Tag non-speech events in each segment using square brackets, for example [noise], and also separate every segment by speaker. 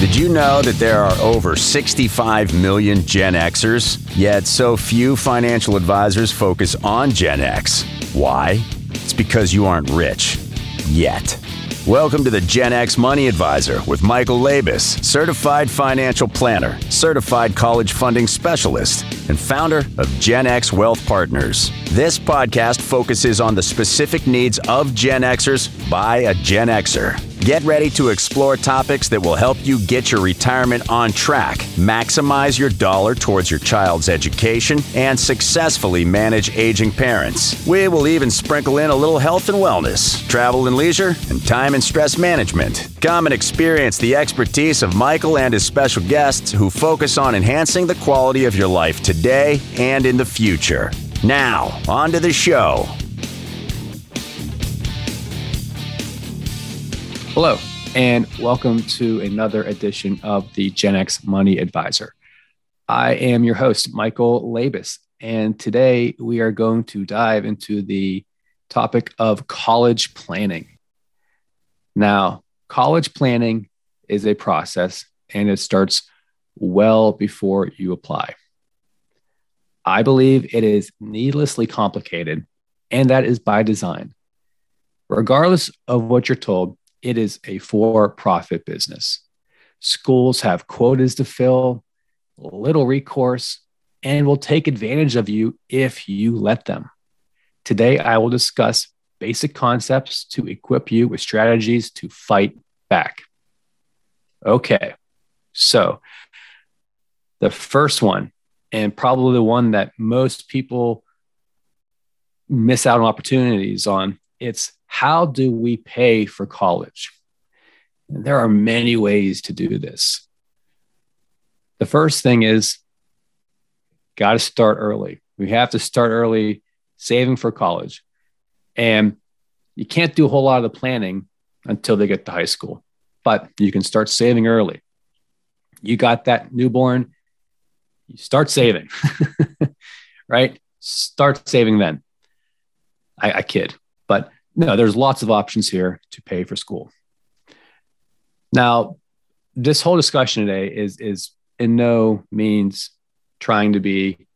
Speaker 1: Did you know that there are over 65 million Gen Xers? Yet so few financial advisors focus on Gen X. Why? It's because you aren't rich. Yet. Welcome to the Gen X Money Advisor with Michael Labos, certified financial planner, certified college funding specialist, and founder of Gen X Wealth Partners. This podcast focuses on the specific needs of Gen Xers by a Gen Xer. Get ready to explore topics that will help you get your retirement on track, maximize your dollar towards your child's education, and successfully manage aging parents. We will even sprinkle in a little health and wellness, travel and leisure, and time and stress management. Come and experience the expertise of Michael and his special guests who focus on enhancing the quality of your life today and in the future. Now, on to the show.
Speaker 2: Hello, and welcome to another edition of the Gen X Money Advisor. I am your host, Michael Labos, and today we are going to dive into the topic of college planning. Now, college planning is a process and it starts well before you apply. I believe it is needlessly complicated, and that is by design. Regardless of what you're told, it is a for profit business. Schools have quotas to fill, little recourse, and will take advantage of you if you let them. Today, I will discuss basic concepts to equip you with strategies to fight back. Okay, so the first one, and probably the one that most people miss out on opportunities on, it's how do we pay for college? And there are many ways to do this. The first thing is got to start early. We have to start early saving for college. And you can't do a whole lot of the planning until they get to high school, but you can start saving early. You got that newborn, you start saving, [laughs] right? Start saving then. I, I kid, but no, there's lots of options here to pay for school. Now, this whole discussion today is is in no means trying to be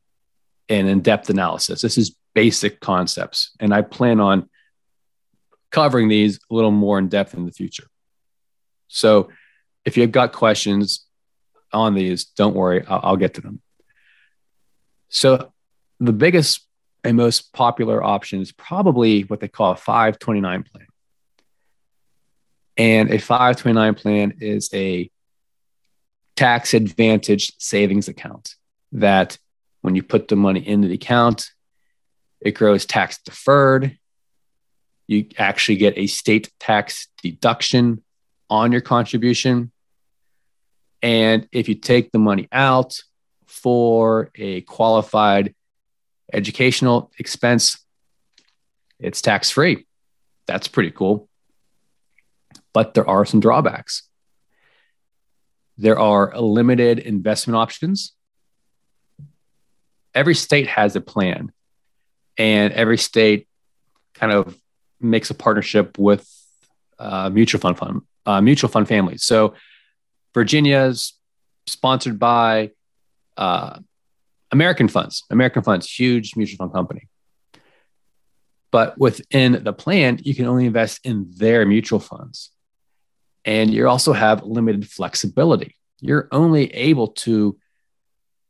Speaker 2: an in-depth analysis. This is basic concepts, and I plan on covering these a little more in depth in the future. So, if you've got questions on these, don't worry, I'll, I'll get to them. So, the biggest and most popular option is probably what they call a 529 plan. And a 529 plan is a tax advantaged savings account that when you put the money into the account, it grows tax deferred. You actually get a state tax deduction on your contribution. And if you take the money out for a qualified educational expense, it's tax free. That's pretty cool. But there are some drawbacks. There are limited investment options. Every state has a plan, and every state kind of makes a partnership with uh, mutual fund fund uh, mutual fund families. So Virginia's sponsored by uh, American funds, American funds, huge mutual fund company. But within the plan, you can only invest in their mutual funds. And you also have limited flexibility. You're only able to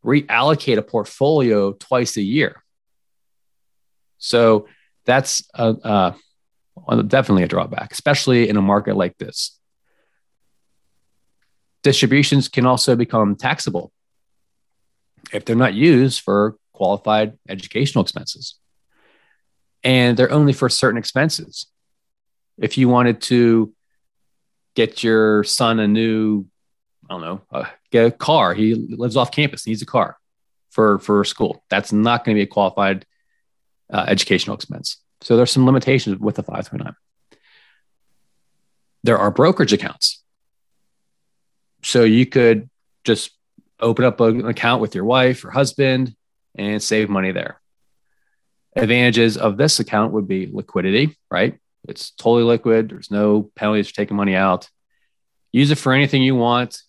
Speaker 2: reallocate a portfolio twice a year. So that's a, a, definitely a drawback, especially in a market like this. Distributions can also become taxable if they're not used for qualified educational expenses. And they're only for certain expenses. If you wanted to get your son a new, I don't know, uh, get a car, he lives off campus, needs a car for, for school. That's not going to be a qualified uh, educational expense. So there's some limitations with the 529. There are brokerage accounts. So you could just open up an account with your wife or husband and save money there. Advantages of this account would be liquidity, right? It's totally liquid. There's no penalties for taking money out. Use it for anything you want.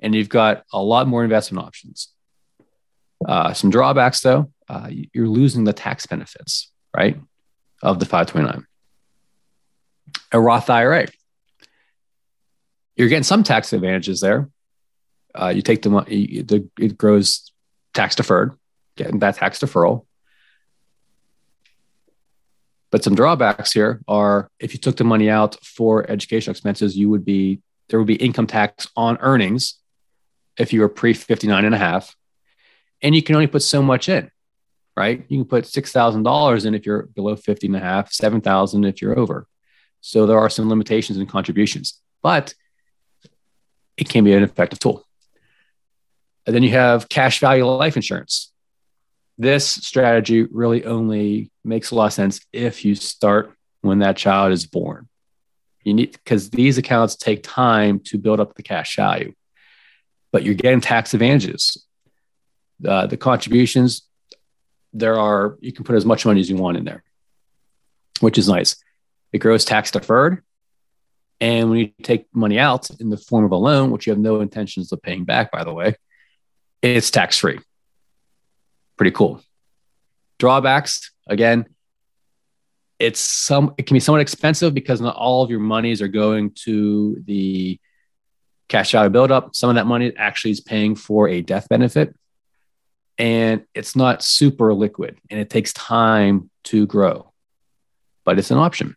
Speaker 2: and you've got a lot more investment options. Uh, some drawbacks, though, uh, you're losing the tax benefits, right, of the 529. A Roth IRA, you're getting some tax advantages there. Uh, you take the money, it grows tax deferred, getting that tax deferral. But some drawbacks here are if you took the money out for educational expenses, you would be there would be income tax on earnings if you were pre 59 and a half. And you can only put so much in, right? You can put $6,000 in if you're below 50 and a half, 7,000 if you're over. So there are some limitations and contributions, but it can be an effective tool. And then you have cash value life insurance. This strategy really only makes a lot of sense if you start when that child is born. You need because these accounts take time to build up the cash value, but you're getting tax advantages. Uh, the contributions, there are you can put as much money as you want in there, which is nice. It grows tax deferred, and when you take money out in the form of a loan, which you have no intentions of paying back, by the way, it's tax free. Pretty cool. Drawbacks, again, it's some it can be somewhat expensive because not all of your monies are going to the cash value buildup. Some of that money actually is paying for a death benefit. And it's not super liquid and it takes time to grow, but it's an option.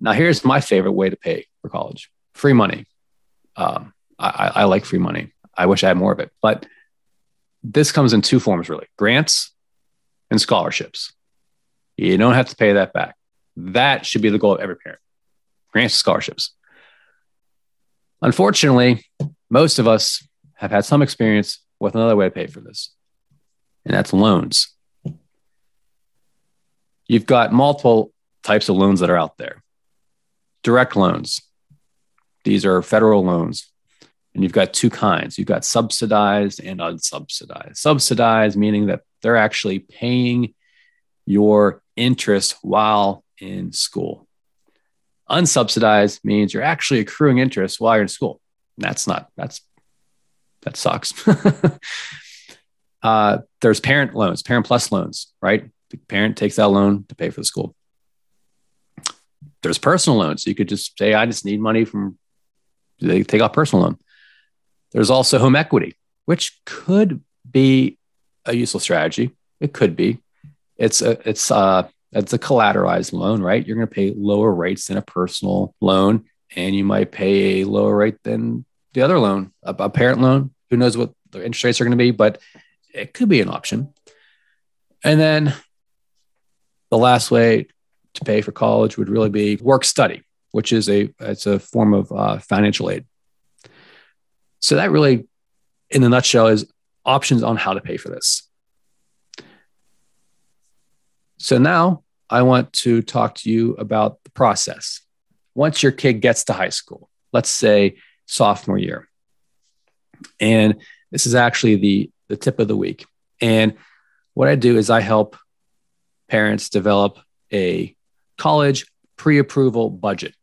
Speaker 2: Now, here's my favorite way to pay for college free money. Um, I, I like free money. I wish I had more of it, but this comes in two forms really grants and scholarships. You don't have to pay that back. That should be the goal of every parent grants and scholarships. Unfortunately, most of us have had some experience with another way to pay for this, and that's loans. You've got multiple types of loans that are out there direct loans. These are federal loans. And you've got two kinds. You've got subsidized and unsubsidized. Subsidized meaning that they're actually paying your interest while in school. Unsubsidized means you're actually accruing interest while you're in school. That's not, that's, that sucks. [laughs] uh, there's parent loans, parent plus loans, right? The parent takes that loan to pay for the school there's personal loans. You could just say, I just need money from, they take out personal loan. There's also home equity, which could be a useful strategy. It could be. It's a, it's a, it's a collateralized loan, right? You're going to pay lower rates than a personal loan, and you might pay a lower rate than the other loan, a, a parent loan. Who knows what the interest rates are going to be, but it could be an option. And then the last way to pay for college would really be work study, which is a it's a form of uh, financial aid. So that really, in a nutshell, is options on how to pay for this. So now I want to talk to you about the process. Once your kid gets to high school, let's say sophomore year, and this is actually the the tip of the week. And what I do is I help parents develop a college pre approval budget,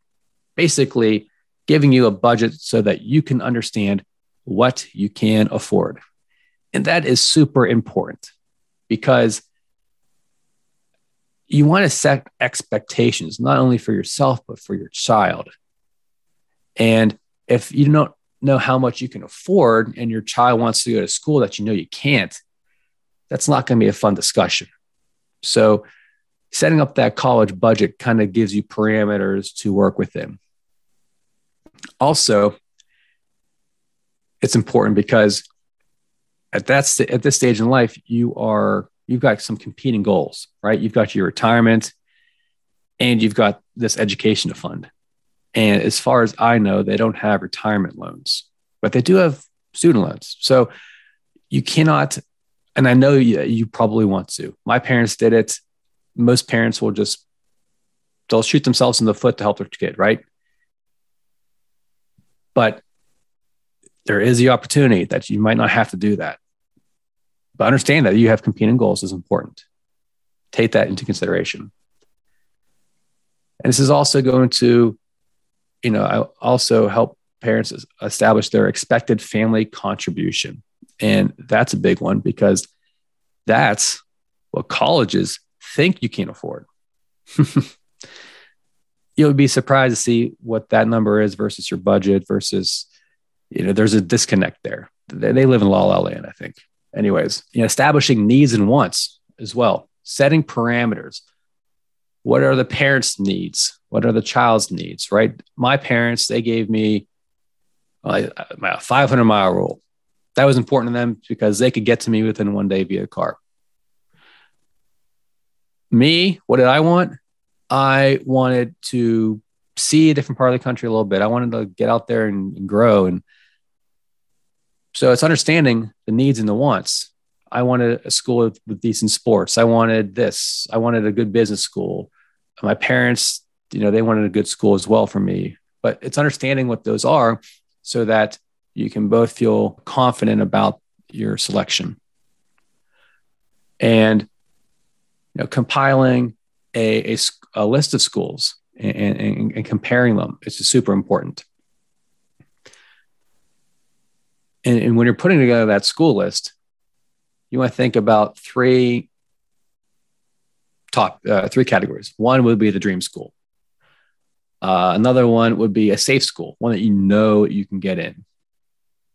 Speaker 2: basically giving you a budget so that you can understand what you can afford. And that is super important because you want to set expectations not only for yourself, but for your child. And if you don't know how much you can afford and your child wants to go to school that you know you can't, that's not going to be a fun discussion. So setting up that college budget kind of gives you parameters to work within. Also, it's important because at that st- at this stage in life, you are you've got some competing goals, right? You've got your retirement, and you've got this education to fund. And as far as I know, they don't have retirement loans, but they do have student loans. So you cannot, and I know you, you probably want to. My parents did it most parents will just they'll shoot themselves in the foot to help their kid, right? But there is the opportunity that you might not have to do that. But understand that you have competing goals is important. Take that into consideration. And this is also going to, you know, I also help parents establish their expected family contribution. And that's a big one because that's what colleges think you can't afford. [laughs] You'll be surprised to see what that number is versus your budget versus, you know, there's a disconnect there. They, live in la la land, I think. Anyways, you know, establishing needs and wants as well, setting parameters. What are the parents' needs? What are the child's needs, right? My parents, they gave me a 500 mile rule. That was important to them because they could get to me within one day via car. Me, what did I want? I wanted to see a different part of the country a little bit. I wanted to get out there and, and grow. And so it's understanding the needs and the wants. I wanted a school with, with, decent sports. I wanted this. I wanted a good business school. My parents, you know, they wanted a good school as well for me. But it's understanding what those are so that you can both feel confident about your selection. And you know, compiling a, a, a list of schools and, and, and comparing them is just super important. And, and when you're putting together that school list, you want to think about three top uh, three categories. One would be the dream school. Uh, another one would be a safe school, one that you know you can get in.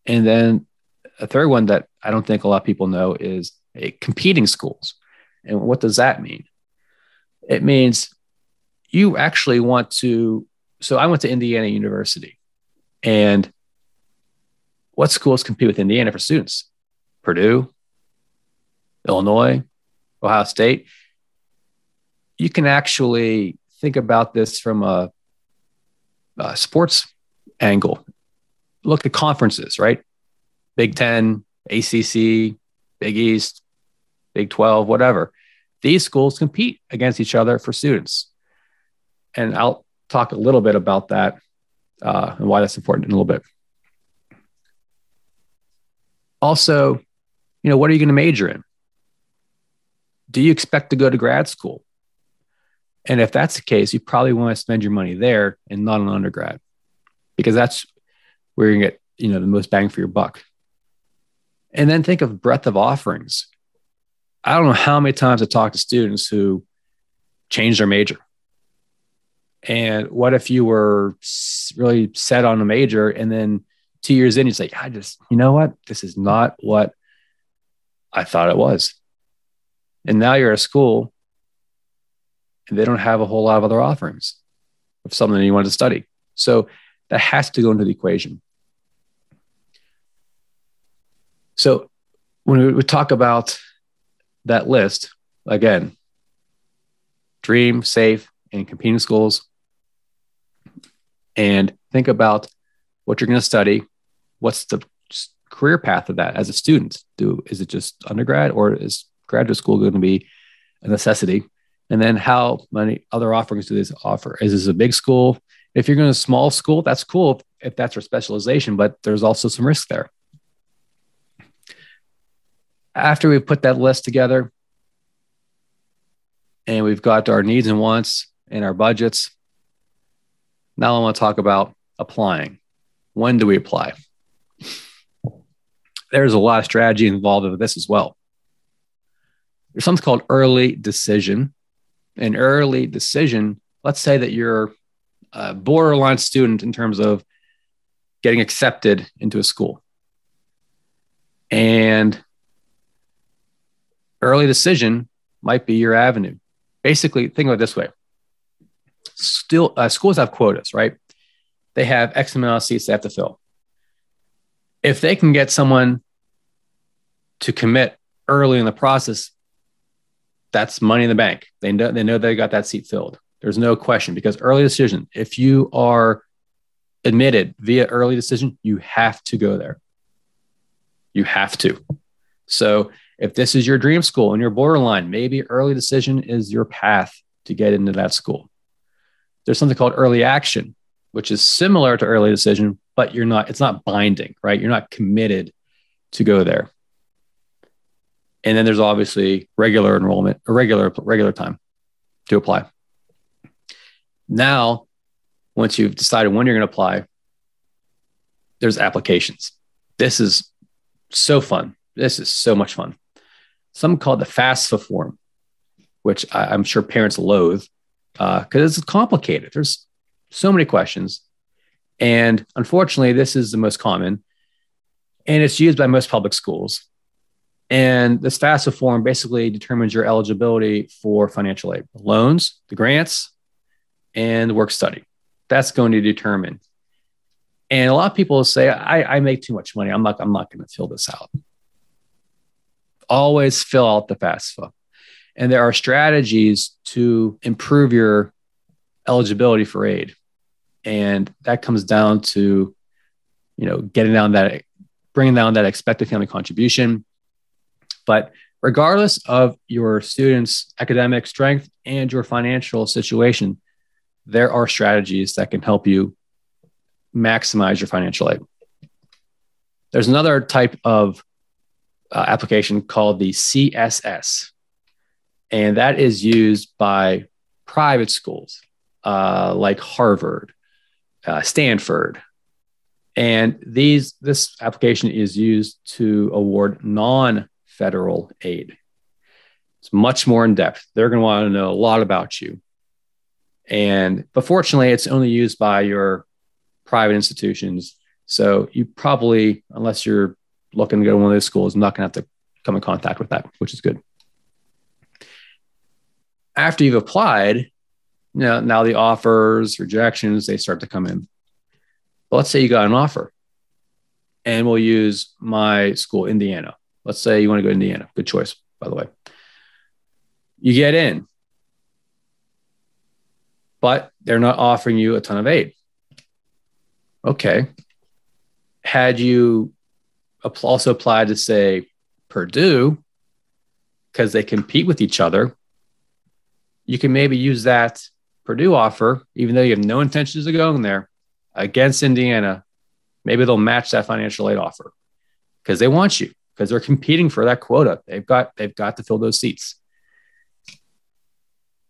Speaker 2: And then a third one that I don't think a lot of people know is competing schools. And what does that mean? It means you actually want to. So I went to Indiana University, and what schools compete with Indiana for students? Purdue, Illinois, Ohio State. You can actually think about this from a, a sports angle. Look at conferences, right? Big Ten, ACC, Big East, Big 12, whatever. These schools compete against each other for students. And I'll talk a little bit about that uh, and why that's important in a little bit. Also, you know, what are you going to major in? Do you expect to go to grad school? And if that's the case, you probably want to spend your money there and not an undergrad because that's where to get, you know, the most bang for your buck. And then think of breadth of offerings. I don't know how many times I talk to students who changed their major. And what if you were really set on a major and then two years in, you say, I just, you know what? This is not what I thought it was. And now you're at school and they don't have a whole lot of other offerings of something you want to study. So that has to go into the equation. So when we talk about that list, again, dream, safe, and competing schools, and think about what you're going to study. What's the career path of that as a student? Do is it just undergrad or is graduate school going to be a necessity? And then how many other offerings do this offer? Is this a big school? If you're going to a small school, that's cool if that's your specialization, but there's also some risk there. After we've put that list together and we've got our needs and wants and our budgets, now I want to talk about applying. When do we apply? There's a lot of strategy involved with this as well. There's something called early decision. An early decision, let's say that you're a borderline student in terms of getting accepted into a school. And early decision might be your avenue. Basically, think of it this way. Still, uh, schools have quotas, right? They have X amount of seats they have to fill. If they can get someone to commit early in the process, that's money in the bank. They know they know they got that seat filled. There's no question because early decision. If you are admitted via early decision, you have to go there. You have to. So if this is your dream school and you're borderline, maybe early decision is your path to get into that school. There's something called early action, which is similar to early decision, but you're not, it's not binding, right? You're not committed to go there. And then there's obviously regular enrollment, regular regular time to apply. Now, once you've decided when you're going to apply, there's applications. This is so fun. This is so much fun. Some call it the FAFSA form, which I, am sure parents loathe because uh, it's complicated. There's so many questions. And unfortunately, this is the most common. And it's used by most public schools. And this FAFSA form basically determines your eligibility for financial aid, loans, the grants, and the work study. That's going to determine. And a lot of people say, I, I make too much money. I'm not, I'm not going to fill this out. Always fill out the FAFSA. And there are strategies to improve your eligibility for aid. And that comes down to, you know, getting down that, bringing down that expected family contribution, but regardless of your student's academic strength and your financial situation, there are strategies that can help you maximize your financial aid. There's another type of uh, application called the CSS, and that is used by private schools uh, like Harvard, uh, Stanford, and these this application is used to award non federal aid. It's much more in depth. They're going to want to know a lot about you. And but fortunately, it's only used by your private institutions. So you probably, unless you're looking to go to one of those schools, I'm not going to have to come in contact with that, which is good. After you've applied, you know, now the offers, rejections, they start to come in. But let's say you got an offer, and we'll use my school, Indiana. Let's say you want to go to Indiana. Good choice, by the way. You get in, but they're not offering you a ton of aid. Okay. Had you also apply to, say, Purdue, because they compete with each other, you can maybe use that Purdue offer, even though you have no intentions of going there, against Indiana. Maybe they'll match that financial aid offer because they want you because they're competing for that quota. They've got they've got to fill those seats.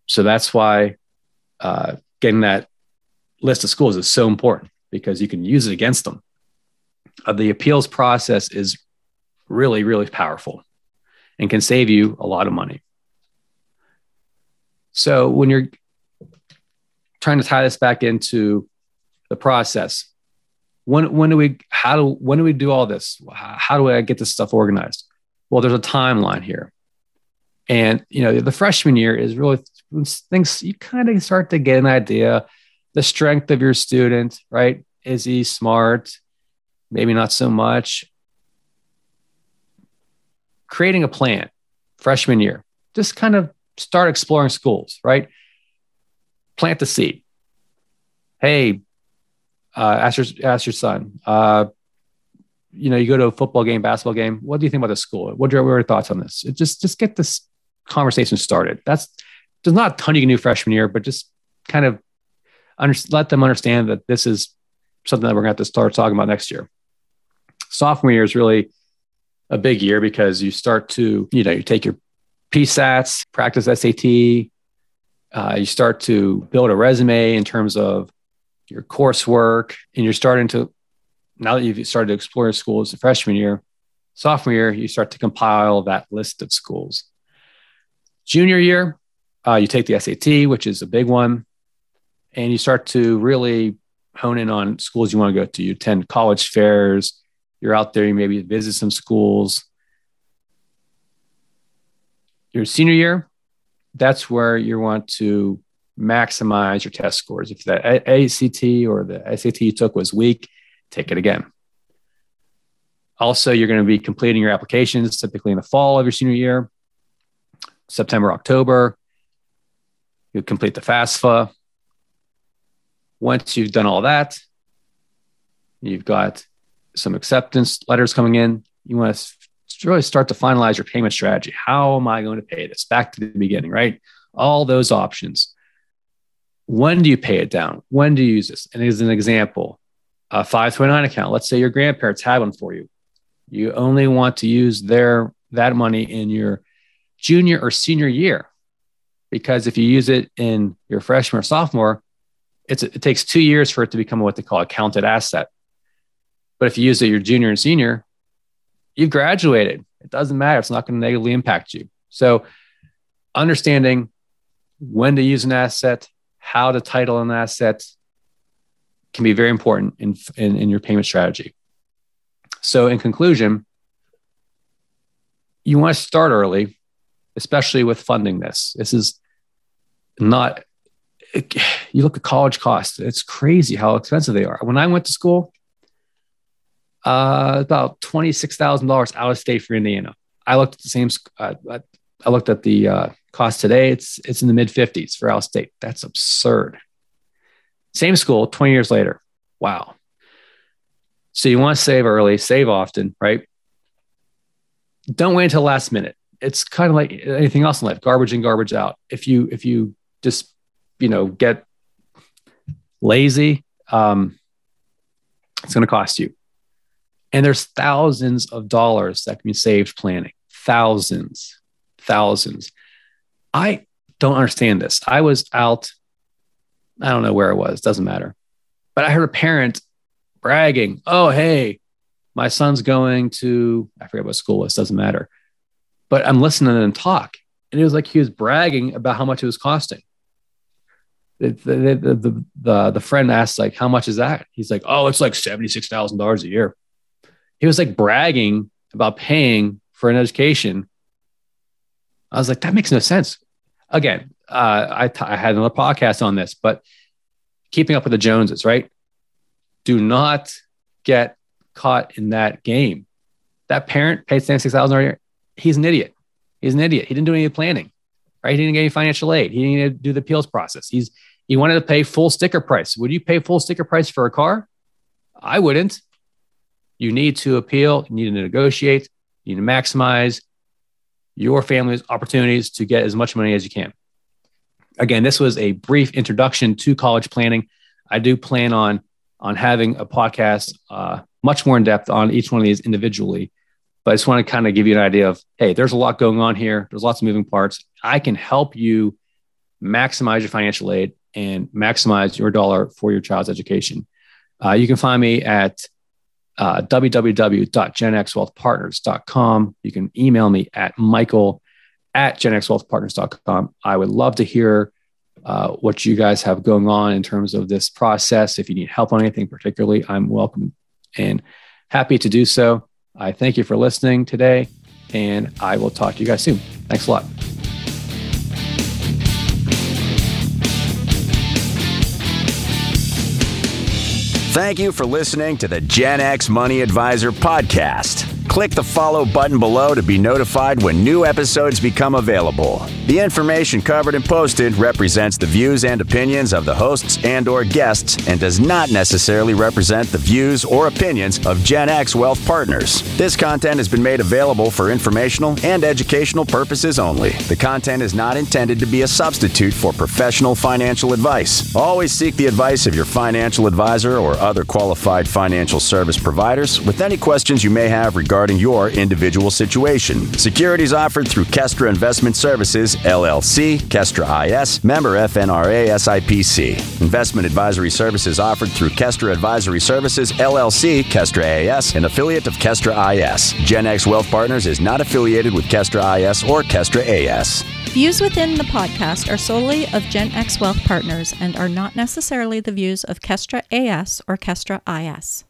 Speaker 2: So that's why uh, getting that list of schools is so important because you can use it against them. Uh, the appeals process is really really powerful and can save you a lot of money. So when you're trying to tie this back into the process, when when do we how do when do we do all this? How do i get this stuff organized? Well there's a timeline here. And you know the freshman year is really things you kind of start to get an idea. The strength of your student right is he smart maybe not so much creating a plan freshman year just kind of start exploring schools right plant the seed hey uh, ask your ask your son. Uh, you know, you go to a football game, basketball game. What do you think about the school? What are your, thoughts on this? It just just get this conversation started. That's there's not a ton you can do freshman year, but just kind of under, let them understand that this is something that we're going to have to start talking about next year. Sophomore year is really a big year because you start to, you know, you take your PSATs, practice SAT, uh, you start to build a resume in terms of your coursework, and you're starting to, now that you've started to explore schools the freshman year, sophomore year, you start to compile that list of schools. Junior year, uh, you take the SAT, which is a big one, and you start to really hone in on schools you want to go to. You attend college fairs, you're out there, you maybe visit some schools. Your senior year, that's where you want to maximize your test scores. If the ACT or the SAT you took was weak, take it again. Also, you're going to be completing your applications typically in the fall of your senior year, September, October. You complete the FAFSA. Once you've done all that, you've got some acceptance letters coming in. You want to really start to finalize your payment strategy. How am I going to pay this? Back to the beginning, right? All those options. When do you pay it down? When do you use this? And as an example, a 529 account, let's say your grandparents had one for you. You only want to use their that money in your junior or senior year. Because if you use it in your freshman or sophomore, it's, it takes two years for it to become what they call a counted asset. But if you use it your junior and senior, you've graduated. It doesn't matter. It's not going to negatively impact you. So understanding when to use an asset, how to title an asset can be very important in, in, in your payment strategy. So in conclusion, you want to start early, especially with funding this. This is not, it, you look at college costs, it's crazy how expensive they are. When I went to school, uh, about $26,000 out of state for Indiana. I looked at the same, uh, I looked at the uh, cost today. It's, it's in the mid 50s for out of state. That's absurd. Same school 20 years later. Wow. So you want to save early, save often, right? Don't wait until last minute. It's kind of like anything else in life, garbage in, garbage out. If you if you just you know get lazy, um, it's going to cost you. And there's thousands of dollars that can be saved planning. Thousands, thousands. I don't understand this. I was out, I don't know where I was, doesn't matter. But I heard a parent bragging, oh, hey, my son's going to, I forget what school it was, doesn't matter. But I'm listening to them talk. And it was like he was bragging about how much it was costing. The, the, the, the, the, the friend asked, like, how much is that? He's like, oh, it's like $76,000 a year. He was like bragging about paying for an education. I was like, that makes no sense. Again, uh, I, had another podcast on this, but keeping up with the Joneses, right? do not get caught in that game. That parent paid seventy-six thousand. A year. He's an idiot. He's an idiot. He didn't do any planning, right? He didn't get any financial aid. He didn't do the appeals process. He's he wanted to pay full sticker price. Would you pay full sticker price for a car? I wouldn't. You need to appeal. You need to negotiate. You need to maximize your family's opportunities to get as much money as you can. Again, this was a brief introduction to college planning. I do plan on on having a podcast uh, much more in depth on each one of these individually. But I just want to kind of give you an idea of hey, there's a lot going on here. There's lots of moving parts. I can help you maximize your financial aid and maximize your dollar for your child's education. Uh, you can find me at uh, www.genxwealthpartners.com. You can email me at michael at genxwealthpartners.com. I would love to hear uh, what you guys have going on in terms of this process. If you need help on anything particularly, I'm welcome and happy to do so. I thank you for listening today, and I will talk to you guys soon. Thanks a lot.
Speaker 1: Thank you for listening to the Gen X Money Advisor podcast. Click the follow button below to be notified when new episodes become available. The information covered and posted represents the views and opinions of the hosts and or guests and does not necessarily represent the views or opinions of Gen X Wealth Partners. This content has been made available for informational and educational purposes only. The content is not intended to be a substitute for professional financial advice. Always seek the advice of your financial advisor or other qualified financial service providers with any questions you may have regarding regarding your individual situation. Securities offered through Kestra Investment Services, LLC, Kestra IS, member FINRA SIPC. Investment advisory services offered through Kestra Advisory Services, LLC, Kestra AS, an affiliate of Kestra IS. Gen X Wealth Partners is not affiliated with Kestra IS or Kestra AS.
Speaker 3: Views within the podcast are solely of Gen X Wealth Partners and are not necessarily the views of Kestra AS or Kestra IS.